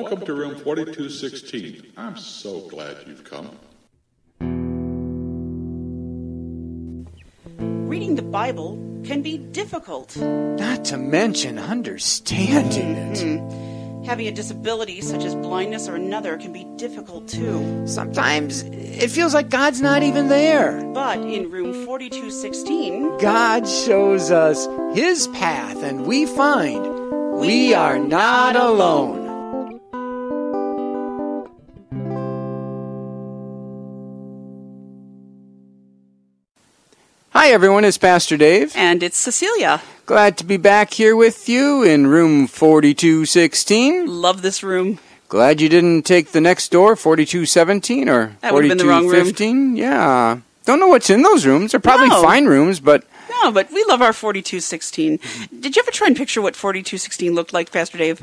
Welcome to room 4216. I'm so glad you've come. Reading the Bible can be difficult. Not to mention understanding it. Hmm. Having a disability such as blindness or another can be difficult too. Sometimes it feels like God's not even there. But in room 4216, God shows us His path, and we find we are not alone. Hi, everyone. It's Pastor Dave. and it's Cecilia. Glad to be back here with you in room 4216. Love this room. Glad you didn't take the next door, 4217 or That would've been the wrong room. 4215. Yeah. Don't know what's in those rooms. They're probably No. fine rooms, but No, but we love our 4216. Did you ever try and picture what 4216 looked like, Pastor Dave?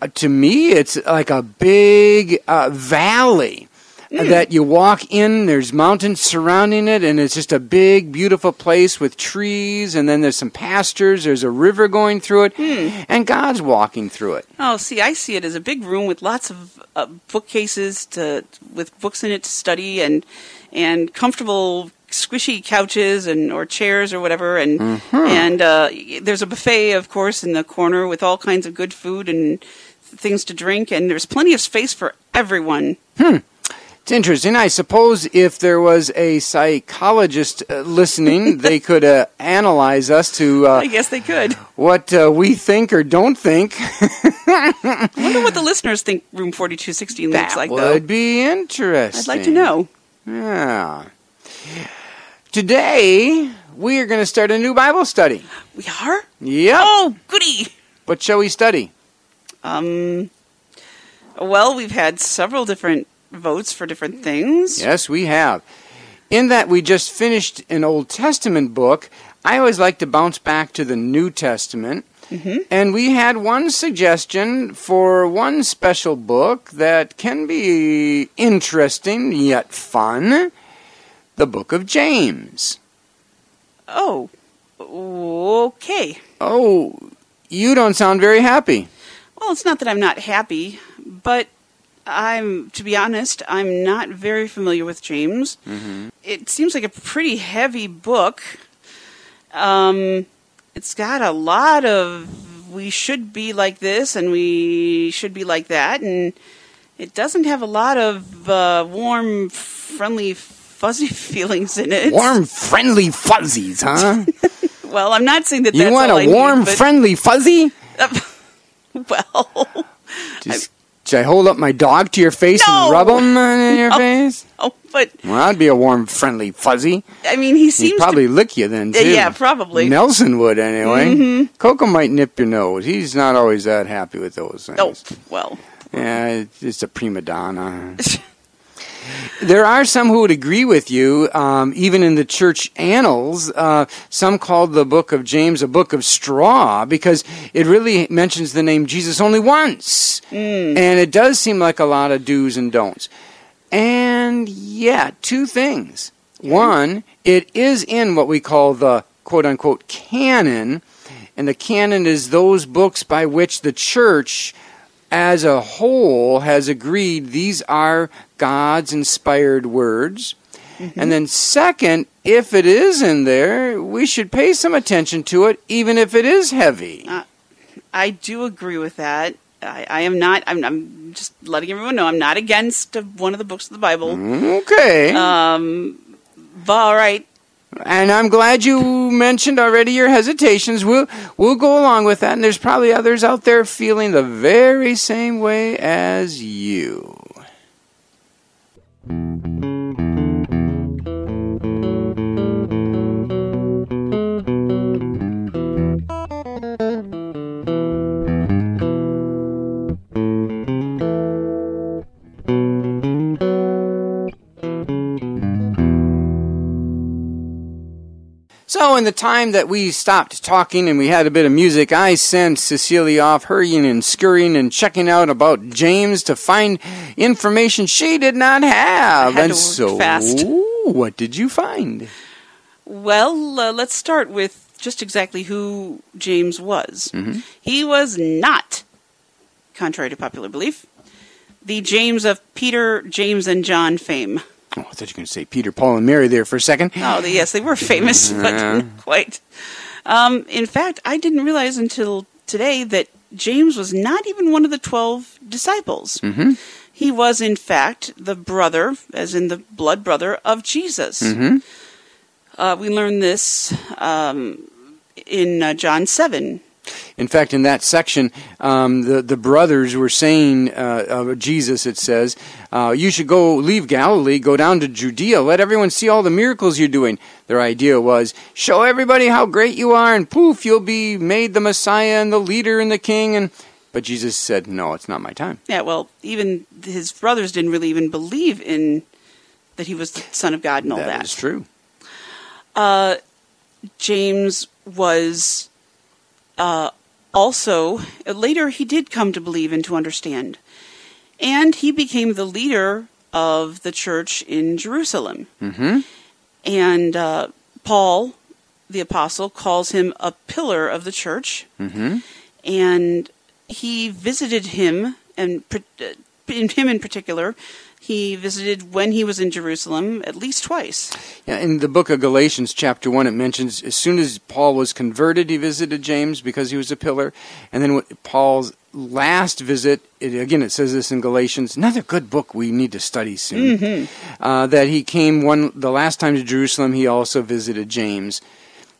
uh, to me, it's like a big uh, valley Hmm. that you walk in. There's mountains surrounding it, and it's just a big, beautiful place with trees. And then there's some pastures. There's a river going through it, Hmm. and God's walking through it. Oh, see, I see it as a big room with lots of uh, bookcases to with books in it to study and and comfortable squishy couches and or chairs or whatever and Mm-hmm. and uh, there's a buffet of course in the corner with all kinds of good food and things to drink and there's plenty of space for everyone. It's interesting. I suppose if there was a psychologist uh, listening, they could uh, analyze us to uh, I guess they could. what uh, we think or don't think. I wonder what the listeners think room 4216 looks like would though. Would be interesting. I'd like to know. Yeah. Today, we are going to start a new Bible study. We are? Yep. Oh, goody. What shall we study? Um well, we've had several different votes for different things. Yes, we have. In that we just finished an Old Testament book, I always like to bounce back to the New Testament. Mm-hmm. And we had one suggestion for one special book that can be interesting yet fun the book of James. Oh, okay. Oh, you don't sound very happy. Well, it's not that I'm not happy, but I'm, to be honest, I'm not very familiar with James. It seems like a pretty heavy book. Um, it's got a lot of we should be like this and we should be like that, and it doesn't have a lot of uh, warm, friendly, fuzzy feelings in it. Warm, friendly fuzzies, huh? Well, I'm not saying that. you want a I need, warm, but- friendly fuzzy? well, Just, should I hold up my dog to your face No! and rub him in your No. face? oh, but Well, that'd be a warm, friendly fuzzy. I mean, he He'd seems probably to. lick you then, Uh, too. yeah, probably. Mm-hmm. Nelson would, anyway. Coco might nip your nose. He's not always that happy with those things. Oh, well, Yeah, it's a prima donna. there are some who would agree with you, um, even in the church annals. Uh, some called the book of James a book of straw because it really mentions the name Jesus only once. And it does seem like a lot of do's and don'ts. And yeah, two things. One, it is in what we call the quote unquote canon. And the canon is those books by which the church as a whole has agreed these are God's inspired words. And then, second, if it is in there, we should pay some attention to it, even if it is heavy. I do agree with that. I, I am not. I'm, I'm just letting everyone know I'm not against uh, one of the books of the Bible. Okay. Um, but all right, and I'm glad you mentioned already your hesitations. We'll, we'll go along with that. And there's probably others out there feeling the very same way as you. So, in the time that we stopped talking and we had a bit of music, I sent Cecilia off hurrying and scurrying and checking out about James to find information she did not have. And so, fast. what did you find? well, uh, let's start with just exactly who James was. He was not, contrary to popular belief, the James of Peter, James, and John fame. Oh, I thought you were going to say Peter, Paul, and Mary there for a second. Oh, yes, they were famous, but not quite. Um, in fact, I didn't realize until today that James was not even one of the twelve disciples. Mm-hmm. He was, in fact, the brother, as in the blood brother, of Jesus. Mm-hmm. Uh, we learn this um, in uh, John 7. In fact, in that section, um, the the brothers were saying uh, of Jesus, it says, uh, "You should go leave Galilee, go down to Judea, let everyone see all the miracles you're doing." Their idea was, "Show everybody how great you are, and poof, you'll be made the Messiah and the leader and the king." And but Jesus said, "No, it's not my time." Yeah, well, even his brothers didn't really even believe in that he was the Son of God and all that. that is true. Uh, James was uh, also later he did come to believe and to understand, and he became the leader of the church in Jerusalem. Mm-hmm. And uh, Paul, the apostle, calls him a pillar of the church, Mm-hmm. and he visited him and uh, in him in particular. He visited when he was in Jerusalem at least twice. Yeah, in the book of Galatians, chapter 1, it mentions as soon as Paul was converted, he visited James because he was a pillar. And then Paul's last visit, it, again, it says this in Galatians, another good book we need to study soon, uh, that he came one the last time to Jerusalem, he also visited James.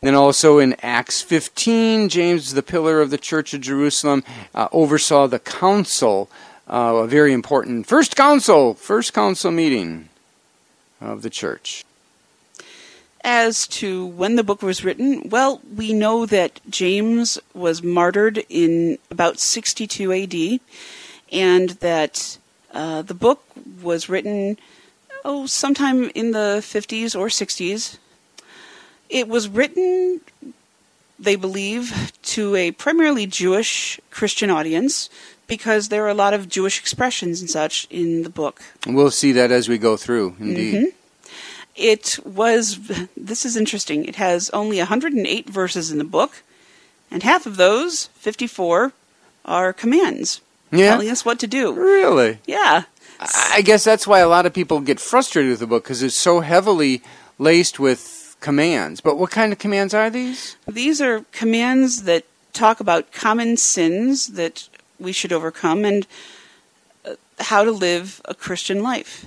Then also in Acts 15, James, the pillar of the church of Jerusalem, uh, oversaw the council, uh, a very important first council, first council meeting of the church. As to when the book was written, well, we know that James was martyred in about 62 AD, and that uh, the book was written, oh, sometime in the 50s or 60s. It was written, they believe, to a primarily Jewish Christian audience because there are a lot of Jewish expressions and such in the book. We'll see that as we go through, indeed. Mm-hmm. It was, this is interesting, it has only 108 verses in the book, and half of those, 54, are commands Yeah. telling us what to do. Really? Yeah. I guess that's why a lot of people get frustrated with the book because it's so heavily laced with commands. But what kind of commands are these? These are commands that talk about common sins that we should overcome and uh, how to live a Christian life.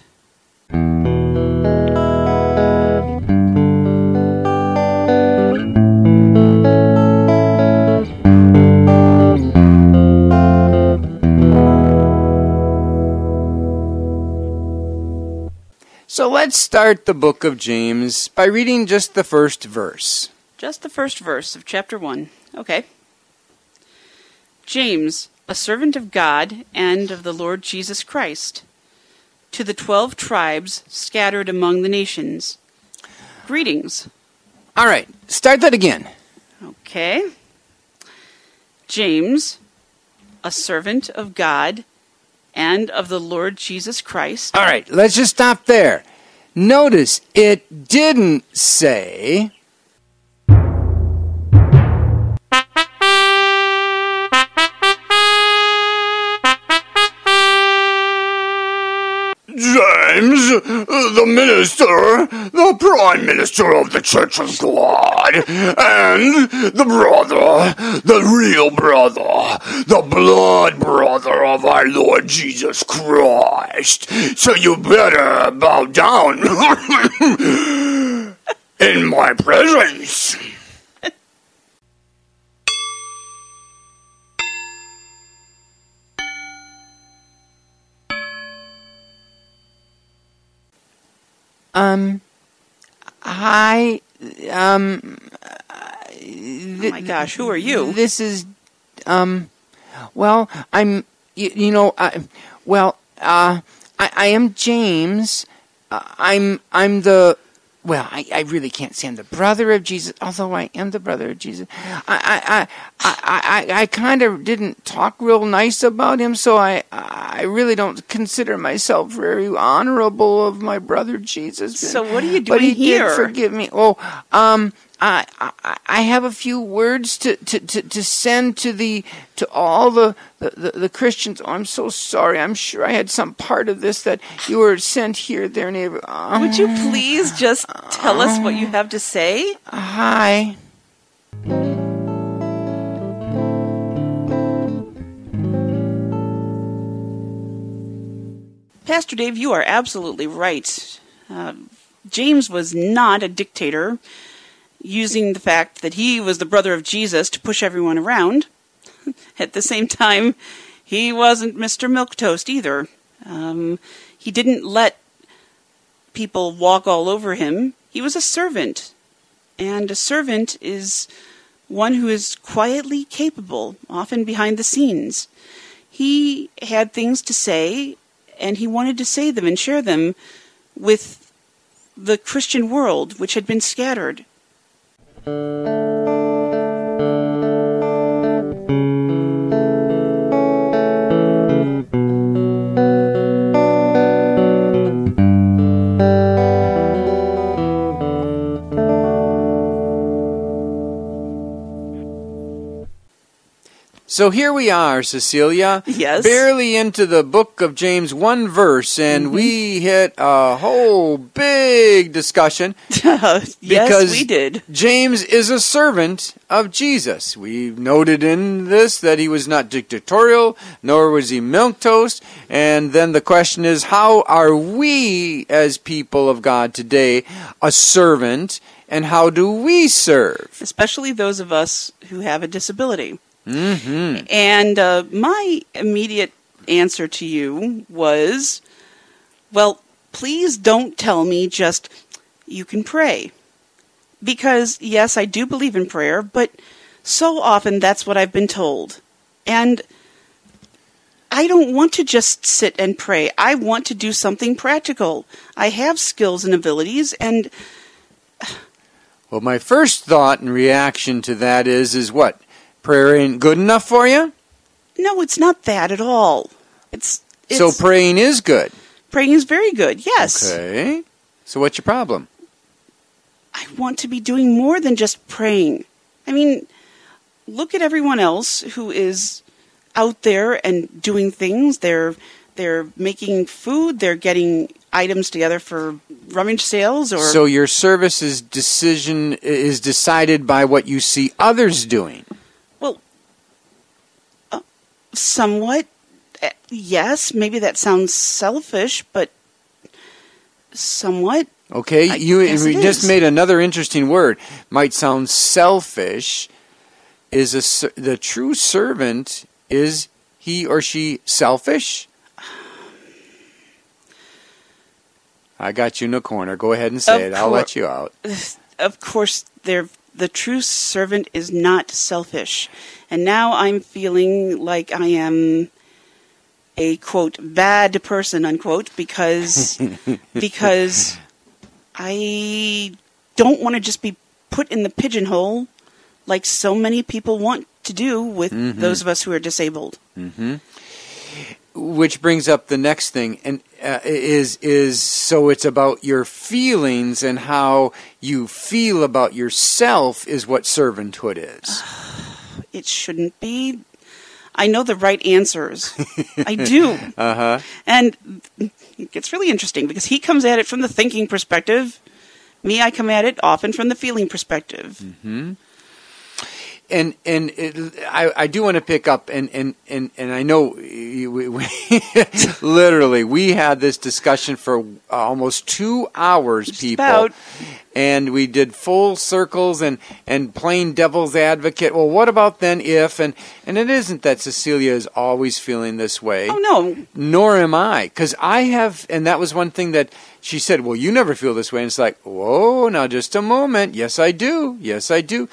So let's start the book of James by reading just the first verse. Just the first verse of chapter 1. Okay. James, a servant of God and of the Lord Jesus Christ, to the twelve tribes scattered among the nations. Greetings. All right, start that again. Okay. James, a servant of God and of the Lord Jesus Christ. All right, let's just stop there. Notice it didn't say. The minister, the prime minister of the Church of God, and the brother, the real brother, the blood brother of our Lord Jesus Christ. So you better bow down in my presence. Um, hi. Um, Oh my gosh, who are you? This is, um, well, I'm, you, you know, I, well, uh, I, I am James. Uh, I'm, I'm the, well, I, I really can't say I'm the brother of Jesus, although I am the brother of Jesus. I, I, I, I, I, I kind of didn't talk real nice about him, so I, I really don't consider myself very honorable of my brother Jesus. So what are you doing but he here? Did forgive me. Oh, um, I, I I have a few words to, to, to, to send to the to all the, the, the, Christians. Oh, I'm so sorry. I'm sure I had some part of this that you were sent here, there, neighbor. Oh, Would you please just tell us what you have to say? hi. Pastor Dave, you are absolutely right. Uh, James was not a dictator, using the fact that he was the brother of Jesus to push everyone around. At the same time, he wasn't Mr. Milquetoast either. Um, he didn't let people walk all over him. He was a servant. And a servant is one who is quietly capable, often behind the scenes. He had things to say, and he wanted to say them and share them with the Christian world, which had been scattered. Música So here we are, Cecilia. Yes. Barely into the book of James, one verse, and Mm-hmm. we hit a whole big discussion. yes, Because we did. James is a servant of Jesus. We noted in this that he was not dictatorial, nor was he milquetoast. And then the question is, how are we as people of God today a servant, and how do we serve? especially those of us who have a disability. Mm-hmm. And uh, my immediate answer to you was, well, please don't tell me just you can pray. Because, yes, I do believe in prayer, but so often that's what I've been told. And I don't want to just sit and pray. I want to do something practical. I have skills and abilities, and Well, my first thought and reaction to that is, is what? Prayer ain't good enough for you? no, it's not that at all. It's, it's so praying is good. praying is very good. Yes. Okay. So what's your problem? I want to be doing more than just praying. I mean, look at everyone else who is out there and doing things. They're they're making food. They're getting items together for rummage sales or So your service's decision is decided by what you see others doing. Somewhat. uh, Yes, maybe that sounds selfish, but somewhat. Okay, I you we just is. made another interesting word. Might sound selfish. Is a the true servant is he or she selfish? I got you in a corner. Go ahead and say Of it. I'll cour- let you out. of course, they're, the true servant is not selfish. And now I'm feeling like I am a quote bad person unquote because because I don't want to just be put in the pigeonhole like so many people want to do with mm-hmm. those of us who are disabled. Mm-hmm. Which brings up the next thing and uh, is is so it's about your feelings and how you feel about yourself is what servanthood is It shouldn't be. I know the right answers. I do. uh-huh And it's really interesting because he comes at it from the thinking perspective. Me, I come at it often from the feeling perspective. And and it, I, I do want to pick up and and and, and I know we, we, literally we had this discussion for uh, almost two hours Just people about. and we did full circles and and playing devil's advocate well what about then if and and it isn't that Cecilia is always feeling this way Oh no, nor am I, because I have, and that was one thing that she said. Well, you never feel this way, and it's like, whoa, now just a moment. Yes, I do. Yes, I do,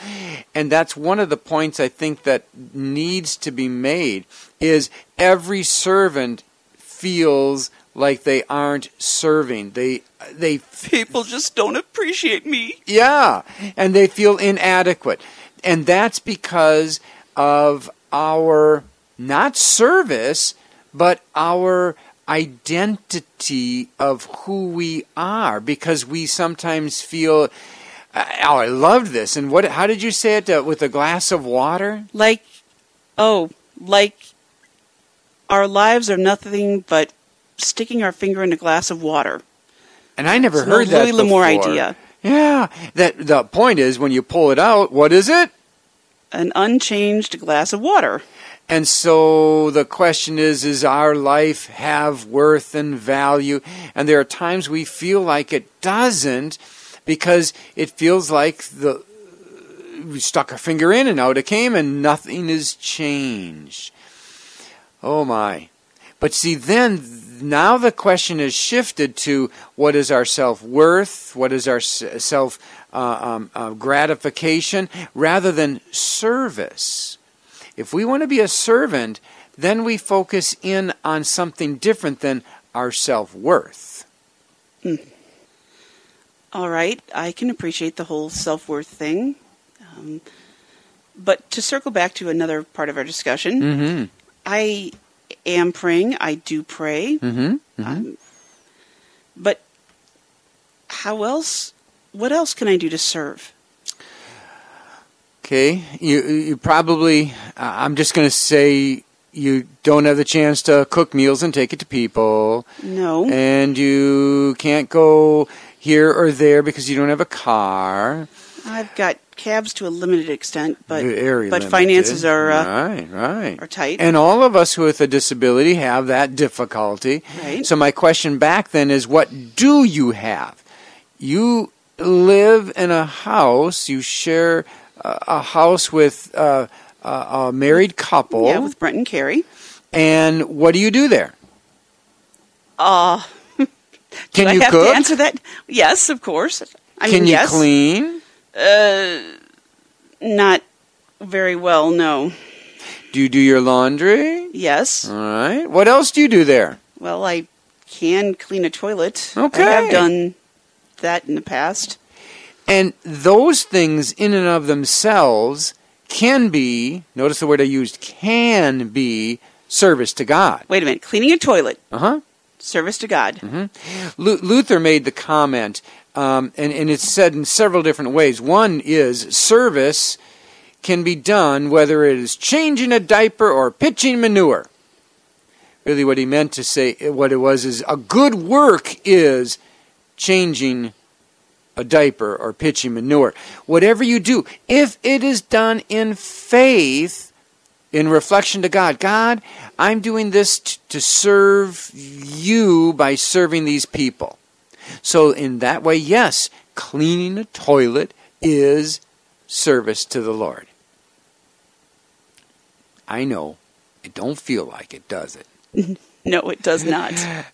and that's one of the points I think that needs to be made is every servant feels like they aren't serving. They they people just don't appreciate me. yeah, and they feel inadequate. And that's because of our not service, but our identity of who we are because we sometimes feel oh, I loved this. And what? How did you say it? Uh, with a glass of water? Like, oh, like our lives are nothing but sticking our finger in a glass of water. And I never It's heard that Louis L'Amour before. idea. Yeah. That the point is when you pull it out, what is it? An unchanged glass of water. And so the question is Is our life have worth and value? And there are times we feel like it doesn't because it feels like the we stuck our finger in and out it came and nothing is changed. Oh my. But see, then now the question is shifted to what is our self worth? What is our self uh, um, uh, gratification? Rather than service. If we want to be a servant, then we focus in on something different than our self worth. All right, I can appreciate the whole self worth thing. Um, but to circle back to another part of our discussion, Mm-hmm. I am praying. I do pray. Mm-hmm. Um, but how else? What else can I do to serve? Okay, you you probably. Uh, I'm just going to say you don't have the chance to cook meals and take it to people, No. and you can't go here or there because you don't have a car. I've got cabs to a limited extent, but but limited. finances are uh, right, right, are tight. And all of us with a disability have that difficulty. Right. So my question back then is, what do you have? You live in a house. You share a, a house with uh, a, a married couple. yeah, with Brent and Carrie. and what do you do there? Uh, Can do you I have cook? to answer that? Yes, of course. I Can mean, you yes. clean? Uh, not very well. No. Do you do your laundry? Yes. All right. What else do you do there? Well, I can clean a toilet. Okay. I have done that in the past. And those things, in and of themselves, can be, notice the word I used, can be service to God. Wait a minute. Cleaning a toilet. Uh huh. Service to God. Mm-hmm. Lu- Luther made the comment, um, and, and it's said in several different ways. One is service can be done whether it is changing a diaper or pitching manure. Really, what he meant to say, what it was, is a good work is changing a diaper or pitching manure. Whatever you do, if it is done in faith, in reflection to God, God, I'm doing this t- to serve you by serving these people. So, in that way, yes, cleaning a toilet is service to the Lord. I know it don't feel like it, does it? No, it does not.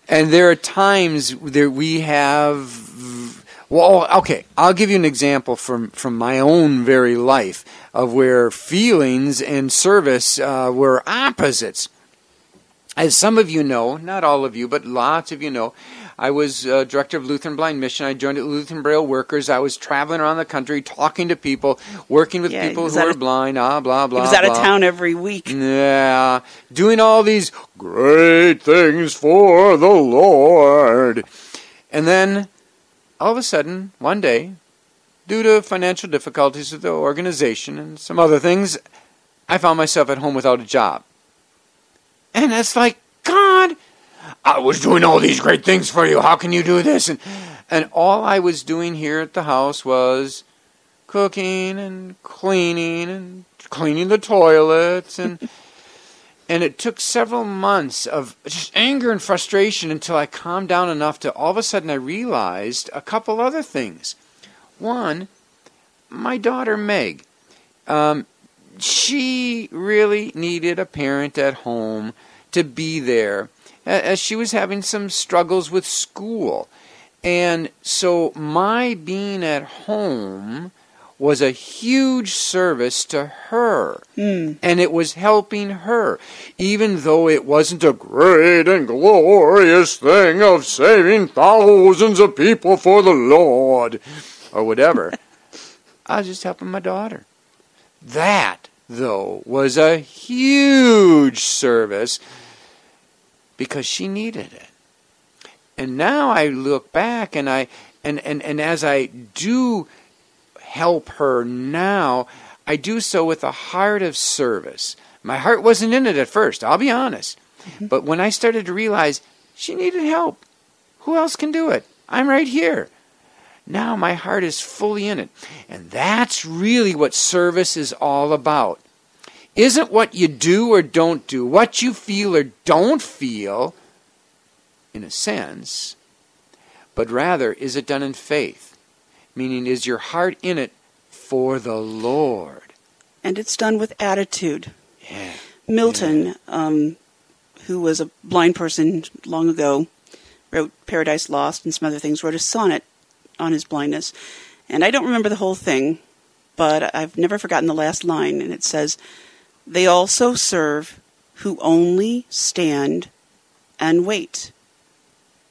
And there are times that we have. Well, okay, I'll give you an example from, from my own very life of where feelings and service uh, were opposites. As some of you know, not all of you, but lots of you know, I was uh, director of Lutheran Blind Mission. I joined at Lutheran Braille Workers. I was traveling around the country, talking to people, working with Yeah, people who are blind. Ah, blah blah. He was out of town every week. Yeah, doing all these great things for the Lord. And then, all of a sudden, one day, due to financial difficulties of the organization and some other things, I found myself at home without a job. And it's like, God, I was doing all these great things for you. How can you do this? And and all I was doing here at the house was cooking and cleaning and cleaning the toilets and and it took several months of just anger and frustration until I calmed down enough to all of a sudden I realized a couple other things. One, my daughter Meg, um, she really needed a parent at home to be there as she was having some struggles with school. And so my being at home was a huge service to her. Hmm. And it was helping her, even though it wasn't a great and glorious thing of saving thousands of people for the Lord or whatever. I was just helping my daughter. That, though, was a huge service because she needed it. And now I look back and I and, and, and as I do help her now, I do so with a heart of service. My heart wasn't in it at first, I'll be honest. Mm-hmm. But when I started to realize she needed help, who else can do it? I'm right here. Now my heart is fully in it. And that's really what service is all about. Isn't what you do or don't do, what you feel or don't feel, in a sense, but rather is it done in faith? Meaning, is your heart in it for the Lord? And it's done with attitude. Yeah. Milton, um, who was a blind person long ago, wrote Paradise Lost and some other things, wrote a sonnet on his blindness. And I don't remember the whole thing, but I've never forgotten the last line. And it says, They also serve who only stand and wait.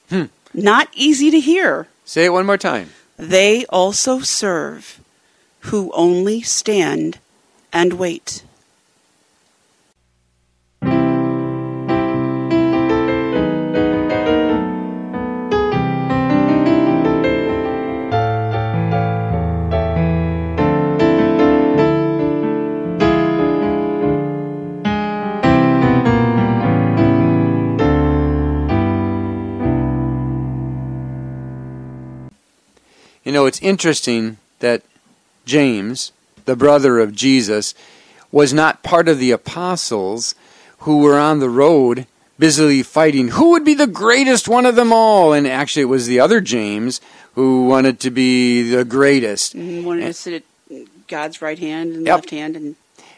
Hmm. Not easy to hear. Say it one more time. They also serve who only stand and wait. Know, it's interesting that James, the brother of Jesus, was not part of the apostles who were on the road busily fighting who would be the greatest one of them all. And actually, it was the other James who wanted to be the greatest. And wanted to sit at God's right hand and Yep. left hand and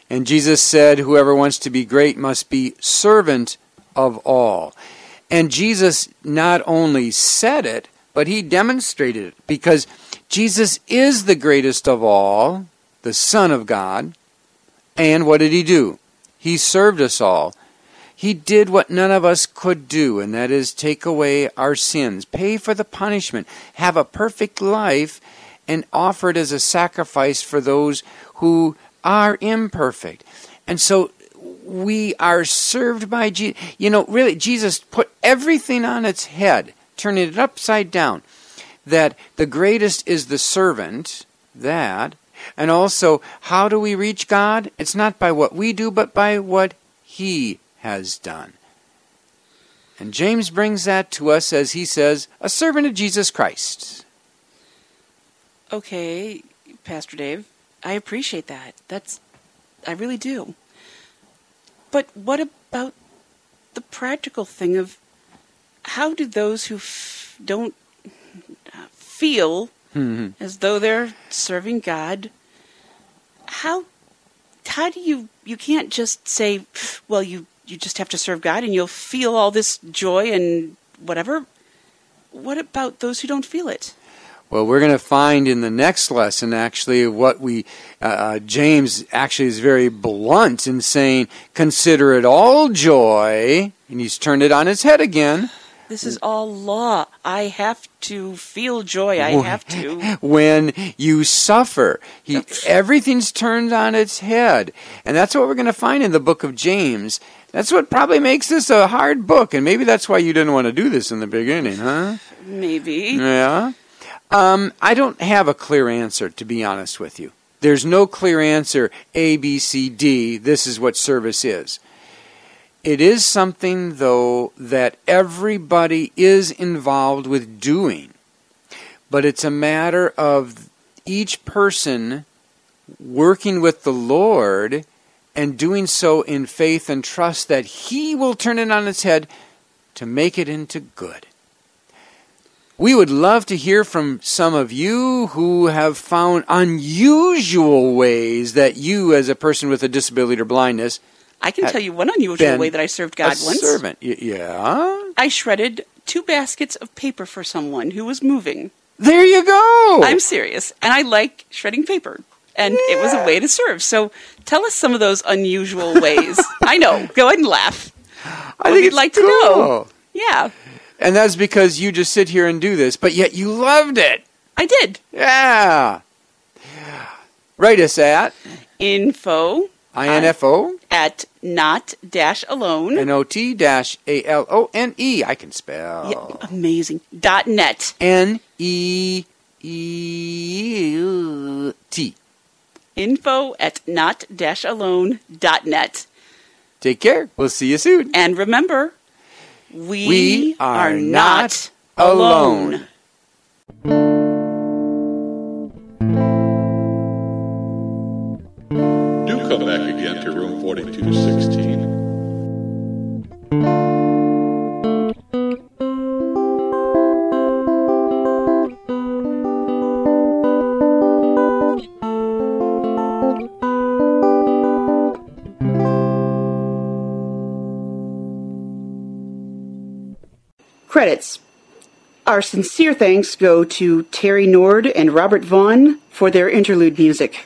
And Jesus said, Whoever wants to be great must be servant of all. And Jesus not only said it, but he demonstrated it because Jesus is the greatest of all, the Son of God. And what did he do? He served us all. He did what none of us could do, and that is take away our sins, pay for the punishment, have a perfect life, and offer it as a sacrifice for those who are imperfect. And so we are served by Jesus. You know, really, Jesus put everything on its head, turning it upside down. That the greatest is the servant, that. And also, how do we reach God? It's not by what we do, but by what He has done. And James brings that to us as he says, a servant of Jesus Christ. Okay, Pastor Dave, I appreciate that. That's, I really do. But what about the practical thing of how do those who f- don't feel as though they're serving God, how how do you you can't just say, well, you you just have to serve God and you'll feel all this joy and whatever. What about those who don't feel it? Well, we're going to find in the next lesson actually what we, uh, uh, James actually is very blunt in saying, consider it all joy, and he's turned it on his head again. This is all law. I have to feel joy. I have to. when you suffer. He, everything's turned on its head. And that's what we're going to find in the book of James. That's what probably makes this a hard book. And maybe that's why you didn't want to do this in the beginning, huh? Maybe. Yeah. Um, I don't have a clear answer, to be honest with you. There's no clear answer A, B, C, D. This is what service is. It is something, though, that everybody is involved with doing. But it's a matter of each person working with the Lord and doing so in faith and trust that He will turn it on its head to make it into good. We would love to hear from some of you who have found unusual ways that you, as a person with a disability or blindness, I can uh, tell you one unusual way that I served God a once. servant. Y- yeah. I shredded two baskets of paper for someone who was moving. There you go. I'm serious, and I like shredding paper. And it was a way to serve. So tell us some of those unusual ways. I know. Go ahead and laugh. I what think you'd like to know. Yeah, And that's because you just sit here and do this, but yet you loved it. I did. Yeah. Write us at Info info at not dash alone. n o t dash a l o n e. I can spell. Yeah, amazing. Dot net. N E E T. Info at not-alone.net. Take care. We'll see you soon. And remember, we, We are are not not alone. alone. 42 16. Credits. Our sincere thanks go to Terry Nord and Robert Vaughn for their interlude music.